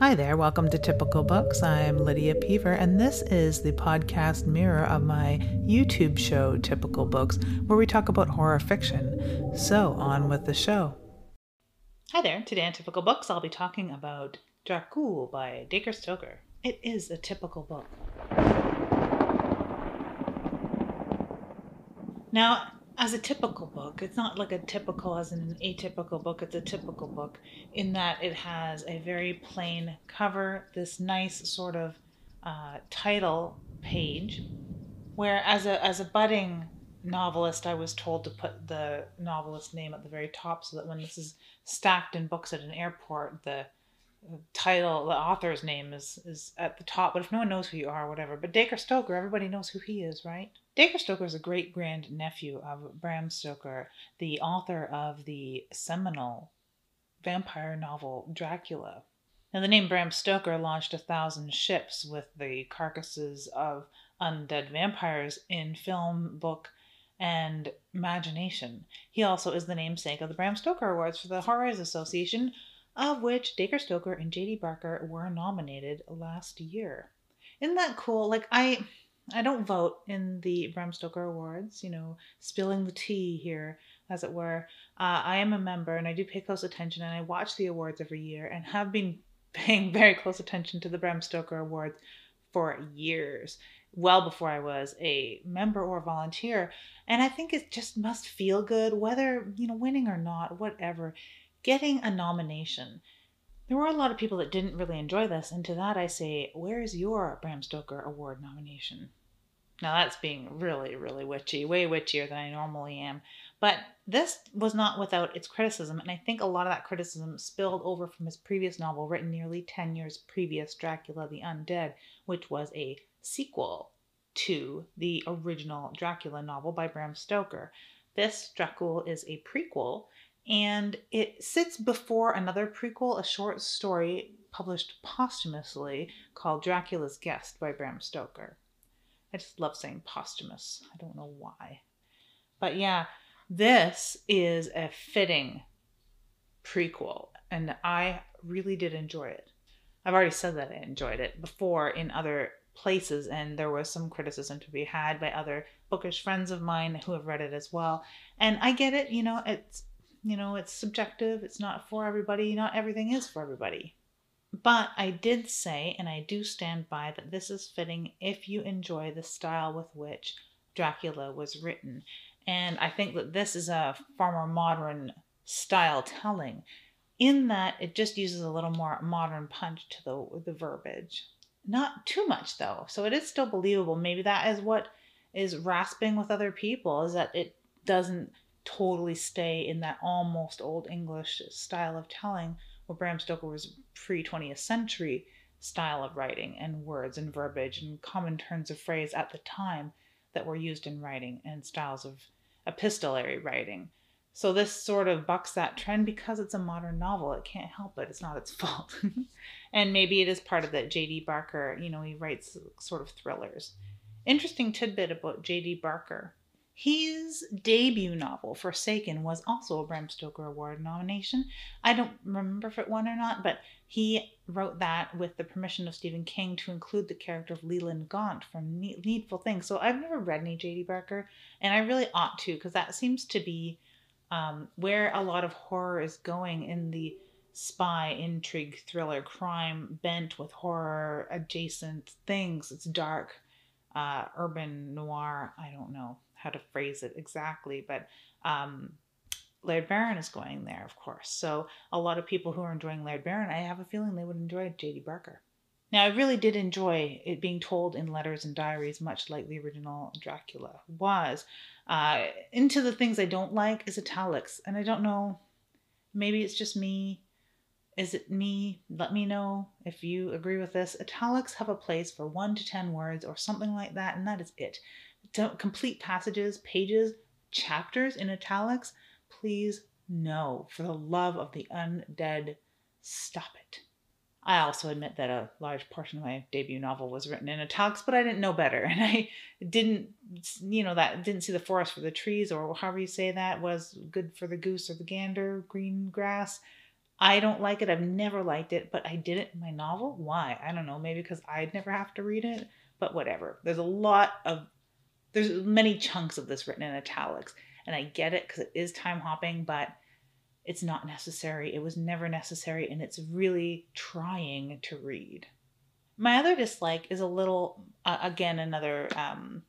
Hi there, welcome to Typical Books. I'm Lydia Peever, and this is the podcast mirror of my YouTube show, Typical Books, where we talk about horror fiction. So, on with the show. Hi there, today on Typical Books, I'll be talking about Dracul by Dacre Stoker. It is a typical book. Now, as a typical book. It's not like a typical as in an atypical book. It's a typical book in that it has a very plain cover, this nice sort of uh, title page, where as a as a budding novelist, I was told to put the novelist name at the very top so that when this is stacked in books at an airport, the title, the author's name is is at the top. But if no one knows who you are, whatever. But Dacre Stoker, everybody knows who he is, right? Dacre Stoker is a great grand nephew of Bram Stoker, the author of the seminal vampire novel Dracula. Now, the name Bram Stoker launched a thousand ships with the carcasses of undead vampires in film, book, and imagination. He also is the namesake of the Bram Stoker Awards for the Horrors Association, of which Dacre Stoker and J.D. Barker were nominated last year. Isn't that cool? Like I I don't vote in the Bram Stoker Awards, you know, spilling the tea here, as it were. Uh, I am a member and I do pay close attention and I watch the awards every year and have been paying very close attention to the Bram Stoker Awards for years, well before I was a member or volunteer. And I think it just must feel good, whether, you know, winning or not, whatever getting a nomination. There were a lot of people that didn't really enjoy this, and to that I say, where's your Bram Stoker Award nomination? Now that's being really, really witchy, way witchier than I normally am. But this was not without its criticism, and I think a lot of that criticism spilled over from his previous novel, written nearly 10 years previous, Dracula the Undead, which was a sequel to the original Dracula novel by Bram Stoker. This, Dracul, is a prequel and it sits before another prequel, a short story published posthumously called Dracula's Guest by Bram Stoker. I just love saying posthumous. I don't know why. But yeah, this is a fitting prequel, and I really did enjoy it. I've already said that I enjoyed it before in other places, and there was some criticism to be had by other bookish friends of mine who have read it as well. And I get it, you know, it's you know, it's subjective, it's not for everybody, not everything is for everybody. But I did say, and I do stand by, that this is fitting if you enjoy the style with which Dracula was written. And I think that this is a far more modern style telling, in that it just uses a little more modern punch to the, the verbiage. Not too much, though, so it is still believable. Maybe that is what is rasping with other people, is that it doesn't totally stay in that almost old English style of telling, where Bram Stoker was pre 20th century style of writing and words and verbiage and common turns of phrase at the time that were used in writing and styles of epistolary writing. So this sort of bucks that trend because it's a modern novel. It can't help it. It's not its fault. and maybe it is part of that J.D. Barker, you know, he writes sort of thrillers. Interesting tidbit about J.D. Barker. His debut novel, Forsaken, was also a Bram Stoker Award nomination. I don't remember if it won or not, but he wrote that with the permission of Stephen King to include the character of Leland Gaunt from Needful Things. So I've never read any J.D. Barker, and I really ought to because that seems to be um, where a lot of horror is going in the spy, intrigue, thriller, crime bent with horror adjacent things. It's dark, uh, urban noir. I don't know how to phrase it exactly, but um, Laird Barron is going there, of course. So a lot of people who are enjoying Laird Barron, I have a feeling they would enjoy J.D. Barker. Now, I really did enjoy it being told in letters and diaries, much like the original Dracula was. Uh, into the things I don't like is italics, and I don't know. Maybe it's just me. Is it me? Let me know if you agree with this. Italics have a place for one to ten words or something like that, and that is it don't complete passages, pages, chapters in italics, please no. For the love of the undead, stop it. I also admit that a large portion of my debut novel was written in italics, but I didn't know better. And I didn't, you know, that didn't see the forest for the trees, or however you say that was good for the goose or the gander, green grass. I don't like it. I've never liked it, but I did it in my novel. Why? I don't know. Maybe because I'd never have to read it, but whatever. There's a lot of, there's many chunks of this written in italics, and I get it because it is time hopping, but it's not necessary. It was never necessary, and it's really trying to read. My other dislike is a little, uh, again, another um,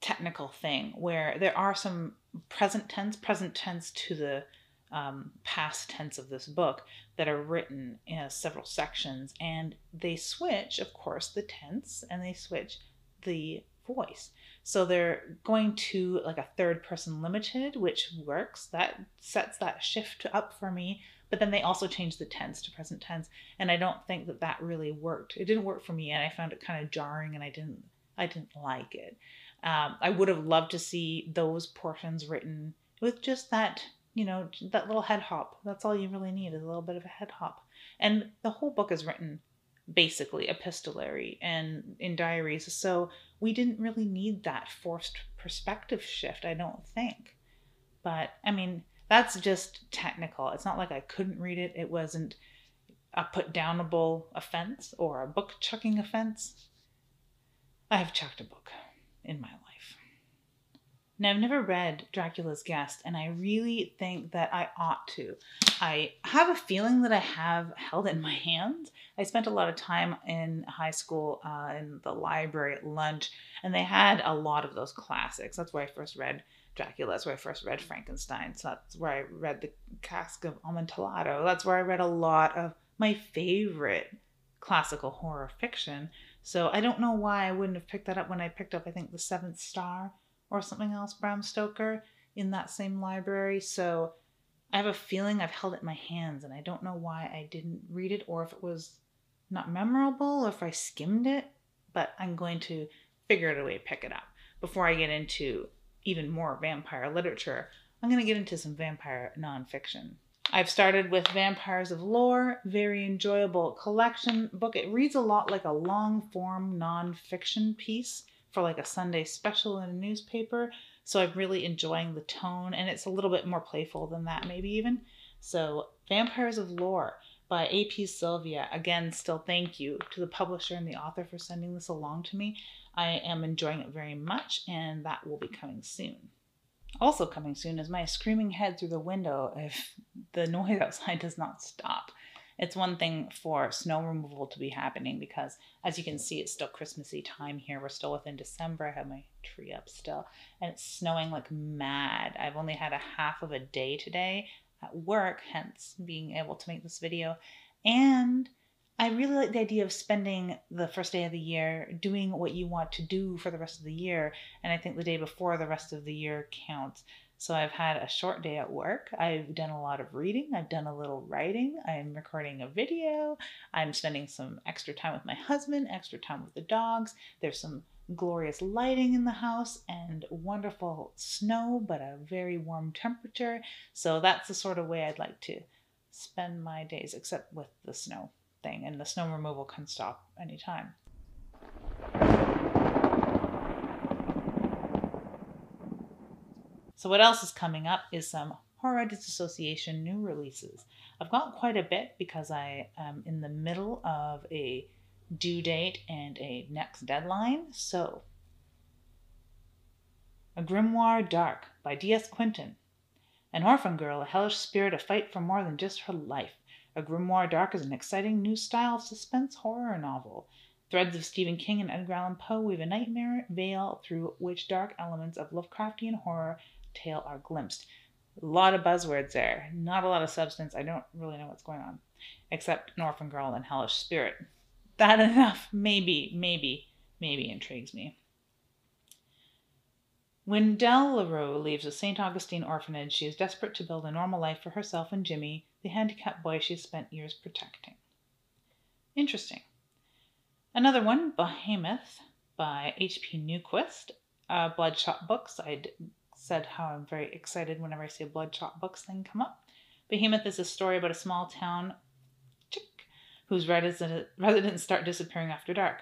technical thing where there are some present tense, present tense to the um, past tense of this book that are written in several sections, and they switch, of course, the tense and they switch the voice. So they're going to like a third person limited, which works. That sets that shift up for me. But then they also change the tense to present tense, and I don't think that that really worked. It didn't work for me, and I found it kind of jarring, and I didn't I didn't like it. Um, I would have loved to see those portions written with just that you know, that little head hop. That's all you really need is a little bit of a head hop. And the whole book is written basically epistolary and in diaries. So we didn't really need that forced perspective shift, I don't think. But I mean, that's just technical. It's not like I couldn't read it. It wasn't a put downable offense or a book chucking offense. I have chucked a book in my life. Now, I've never read Dracula's Guest, and I really think that I ought to. I have a feeling that I have held it in my hands. I spent a lot of time in high school uh, in the library at lunch, and they had a lot of those classics. That's where I first read Dracula. That's where I first read Frankenstein. So that's where I read The Cask of Amontillado. That's where I read a lot of my favorite classical horror fiction. So I don't know why I wouldn't have picked that up when I picked up, I think, The Seventh Star or something else, Bram Stoker, in that same library. So I have a feeling I've held it in my hands and I don't know why I didn't read it or if it was not memorable or if I skimmed it, but I'm going to figure out a way to pick it up. Before I get into even more vampire literature, I'm going to get into some vampire nonfiction. I've started with Vampires of Lore, very enjoyable collection book. It reads a lot like a long form nonfiction piece for like a Sunday special in a newspaper. So I'm really enjoying the tone, and it's a little bit more playful than that, maybe even. So, Vampires of Lore by AP Sylvia. Again, still thank you to the publisher and the author for sending this along to me. I am enjoying it very much, and that will be coming soon. Also, coming soon is my screaming head through the window if the noise outside does not stop it's one thing for snow removal to be happening because as you can see it's still christmassy time here. We're still within december. I have my tree up still. And it's snowing like mad. I've only had a half of a day today at work hence being able to make this video. And i really like the idea of spending the first day of the year doing what you want to do for the rest of the year. And i think the day before the rest of the year counts so I've had a short day at work. I've done a lot of reading. I've done a little writing. I'm recording a video. I'm spending some extra time with my husband, extra time with the dogs. There's some glorious lighting in the house and wonderful snow, but a very warm temperature. So that's the sort of way I'd like to spend my days, except with the snow thing. And the snow removal can stop anytime. So what else is coming up is some Horror Disassociation new releases. I've got quite a bit because I am in the middle of a due date and a next deadline. So, A Grimoire Dark by D.S. Quinton. An orphan girl, a hellish spirit, a fight for more than just her life. A Grimoire Dark is an exciting new style of suspense horror novel. Threads of Stephen King and Edgar Allan Poe weave a nightmare veil through which dark elements of Lovecraftian horror tale are glimpsed. A lot of buzzwords there, not a lot of substance. I don't really know what's going on, except an orphan girl and hellish spirit. That enough, maybe, maybe, maybe intrigues me. When Dell LaRue leaves a St. Augustine orphanage, she is desperate to build a normal life for herself and Jimmy, the handicapped boy she spent years protecting. Interesting. Another one, Behemoth by H.P. Newquist, uh, Bloodshot Books. I'd said how I'm very excited whenever I see a Bloodshot Books thing come up. Behemoth is a story about a small town chick, whose residents start disappearing after dark.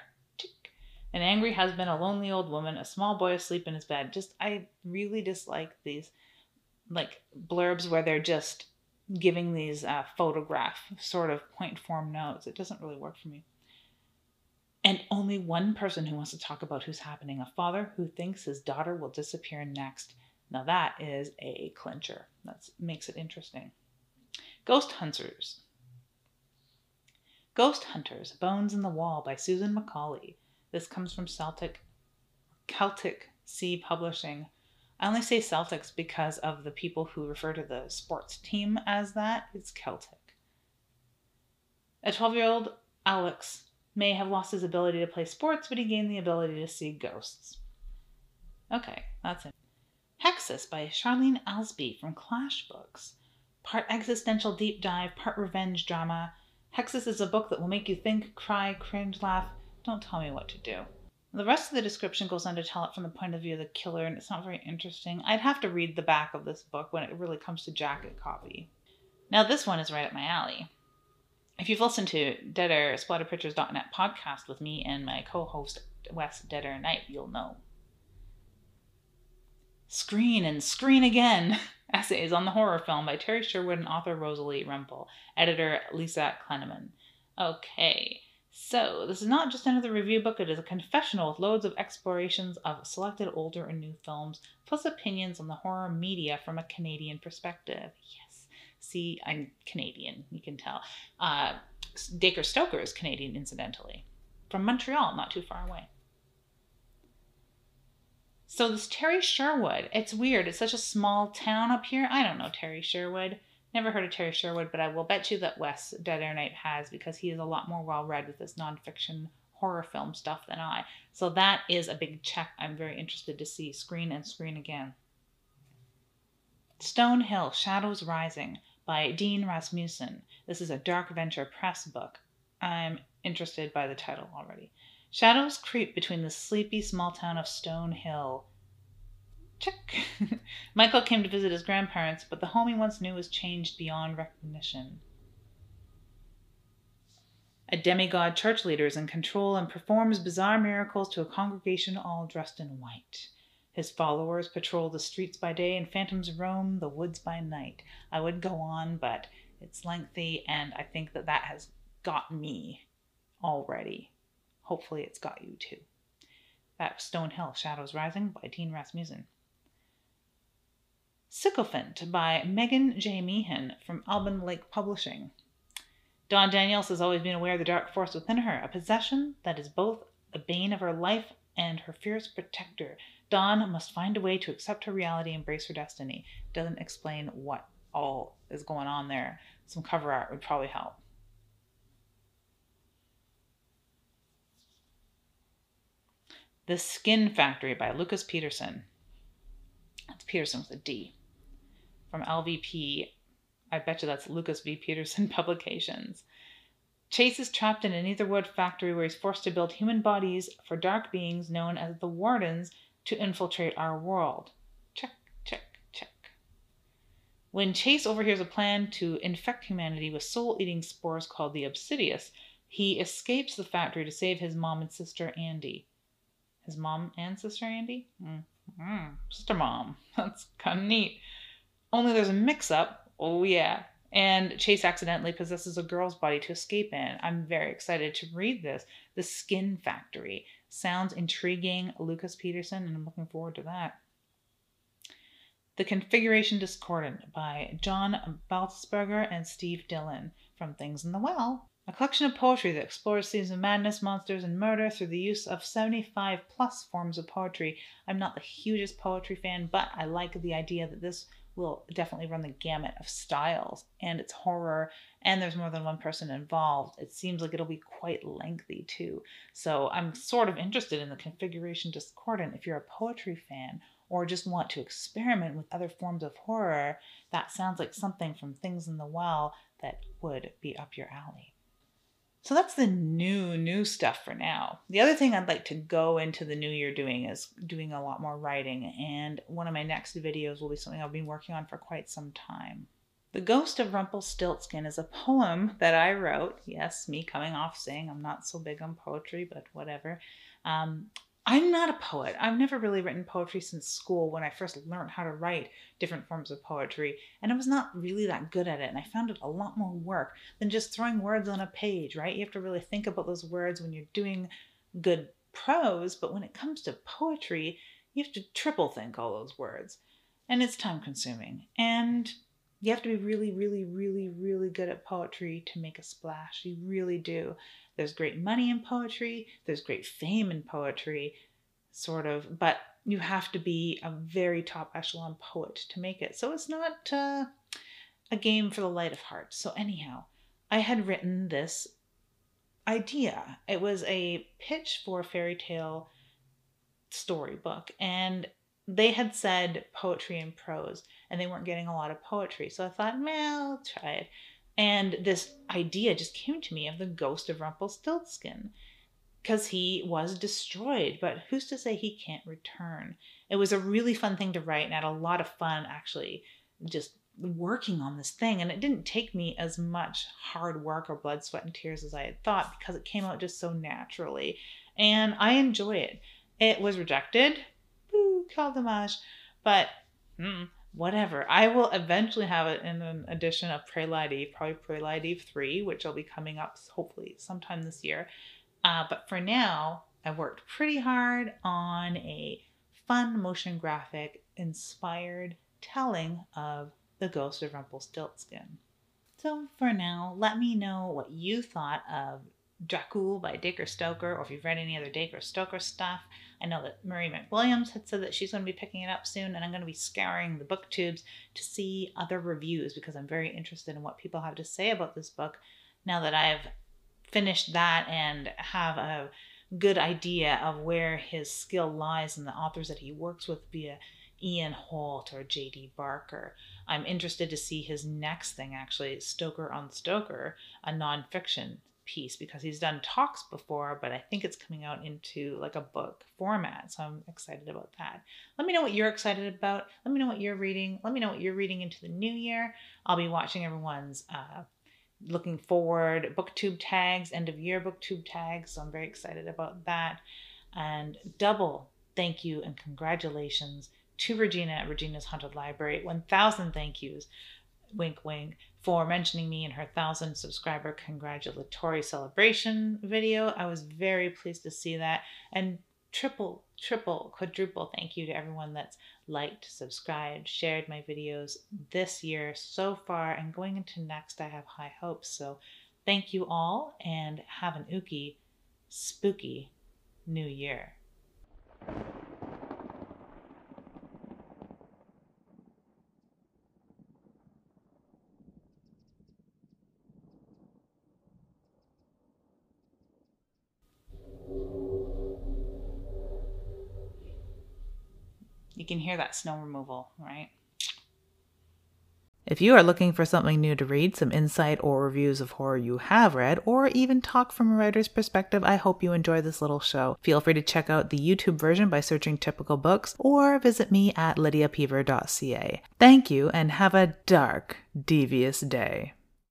An angry husband, a lonely old woman, a small boy asleep in his bed. Just I really dislike these like blurbs where they're just giving these uh, photograph sort of point form notes. It doesn't really work for me. And only one person who wants to talk about who's happening a father who thinks his daughter will disappear next. Now, that is a clincher. That makes it interesting. Ghost Hunters. Ghost Hunters Bones in the Wall by Susan Macaulay. This comes from Celtic, Celtic Sea Publishing. I only say Celtics because of the people who refer to the sports team as that. It's Celtic. A 12 year old Alex may have lost his ability to play sports, but he gained the ability to see ghosts. Okay, that's it. Hexis by Charlene Elsby from Clash Books. Part existential deep dive, part revenge drama. Hexis is a book that will make you think, cry, cringe, laugh. Don't tell me what to do. The rest of the description goes on to tell it from the point of view of the killer, and it's not very interesting. I'd have to read the back of this book when it really comes to jacket copy. Now, this one is right up my alley. If you've listened to Dead Air SplatterPictures.net podcast with me and my co host Wes Dead Air Knight, you'll know. Screen and Screen Again Essays on the Horror Film by Terry Sherwood and author Rosalie Rempel, editor Lisa Kleineman. Okay, so this is not just another review book, it is a confessional with loads of explorations of selected older and new films, plus opinions on the horror media from a Canadian perspective. Yes. See, I'm Canadian, you can tell. Uh, Dacre Stoker is Canadian, incidentally, from Montreal, not too far away. So this Terry Sherwood, it's weird. It's such a small town up here. I don't know Terry Sherwood. Never heard of Terry Sherwood, but I will bet you that Wes Dead Air Knight has because he is a lot more well read with this nonfiction horror film stuff than I. So that is a big check I'm very interested to see. Screen and screen again. Stone Hill, Shadows Rising by Dean Rasmussen. This is a Dark Venture Press book. I'm interested by the title already. Shadows creep between the sleepy small town of Stone Hill. Check. Michael came to visit his grandparents, but the home he once knew was changed beyond recognition. A demigod church leader is in control and performs bizarre miracles to a congregation all dressed in white. His followers patrol the streets by day and phantoms roam the woods by night. I would go on, but it's lengthy, and I think that that has got me already. Hopefully, it's got you too. That Stone Hill Shadows Rising by Dean Rasmussen. Sycophant by Megan J. Meehan from Alban Lake Publishing. Dawn Daniels has always been aware of the dark force within her, a possession that is both the bane of her life and her fierce protector. Dawn must find a way to accept her reality, embrace her destiny. Doesn't explain what all is going on there. Some cover art would probably help. The Skin Factory by Lucas Pederson. That's Pederson with a D. From LVP. I bet you that's Lucas V. Pederson Publications. Chase is trapped in a Netherwood factory where he's forced to build human bodies for dark beings known as the Wardens to infiltrate our world. Check, check, check. When Chase overhears a plan to infect humanity with soul eating spores called the Obsidious, he escapes the factory to save his mom and sister Andy. His mom and sister Andy? Mm. Mm. Sister mom. That's kind of neat. Only there's a mix up. Oh, yeah. And Chase accidentally possesses a girl's body to escape in. I'm very excited to read this. The Skin Factory. Sounds intriguing, Lucas Pederson, and I'm looking forward to that. The Configuration Discordant by John Baltzberger and Steve Dillon from Things in the Well. A collection of poetry that explores themes of madness, monsters, and murder through the use of 75 plus forms of poetry. I'm not the hugest poetry fan, but I like the idea that this will definitely run the gamut of styles and it's horror and there's more than one person involved. It seems like it'll be quite lengthy too. So i'm sort of interested in the configuration discordant. If you're a poetry fan or just want to experiment with other forms of horror that sounds like something from things in the well that would be up your alley so that's the new, new stuff for now. The other thing I'd like to go into the new year doing is doing a lot more writing, and one of my next videos will be something I've been working on for quite some time. The Ghost of Rumpelstiltskin is a poem that I wrote. Yes, me coming off saying I'm not so big on poetry, but whatever. Um, I'm not a poet. I've never really written poetry since school when I first learned how to write different forms of poetry. And I was not really that good at it. And I found it a lot more work than just throwing words on a page, right? You have to really think about those words when you're doing good prose. But when it comes to poetry, you have to triple think all those words. And it's time consuming. And you have to be really, really, really, really good at poetry to make a splash. You really do. There's great money in poetry, there's great fame in poetry, sort of, but you have to be a very top echelon poet to make it. So it's not uh, a game for the light of heart. So, anyhow, I had written this idea. It was a pitch for a fairy tale storybook, and they had said poetry and prose, and they weren't getting a lot of poetry. So I thought, well, I'll try it. And this idea just came to me of the ghost of Rumpelstiltskin because he was destroyed, but who's to say he can't return? It was a really fun thing to write and I had a lot of fun actually just working on this thing. And it didn't take me as much hard work or blood, sweat, and tears as I had thought because it came out just so naturally. And I enjoy it. It was rejected. Called homage. But mm, whatever. I will eventually have it in an edition of Prelude Eve, probably Prelude Eve 3, which will be coming up hopefully sometime this year. Uh, but for now, I worked pretty hard on a fun motion graphic inspired telling of the ghost of Rumpelstiltskin. So for now, let me know what you thought of Dracul by Dacre Stoker, or if you've read any other Dacre Stoker stuff. I know that Marie McWilliams had said that she's going to be picking it up soon, and I'm going to be scouring the booktubes to see other reviews because I'm very interested in what people have to say about this book now that I've finished that and have a good idea of where his skill lies and the authors that he works with via Ian Holt or J.D. Barker. I'm interested to see his next thing, actually, Stoker on Stoker, a nonfiction piece because he's done talks before, but I think it's coming out into like a book format. So I'm excited about that. Let me know what you're excited about. Let me know what you're reading. Let me know what you're reading into the new year. I'll be watching everyone's uh, looking forward booktube tags, end of year booktube tags. So I'm very excited about that. And double thank you and congratulations to Regina at Regina's Haunted Library. 1,000 thank yous wink wink for mentioning me in her thousand subscriber congratulatory celebration video. I was very pleased to see that. And triple, triple, quadruple thank you to everyone that's liked, subscribed, shared my videos this year so far. And going into next, I have high hopes. So thank you all and have an ooky, spooky new year. You can hear that snow removal, right? If you are looking for something new to read, some insight or reviews of horror you have read, or even talk from a writer's perspective, I hope you enjoy this little show. Feel free to check out the YouTube version by searching Typical Books, or visit me at lydiapeever.ca. Thank you, and have a dark, devious day.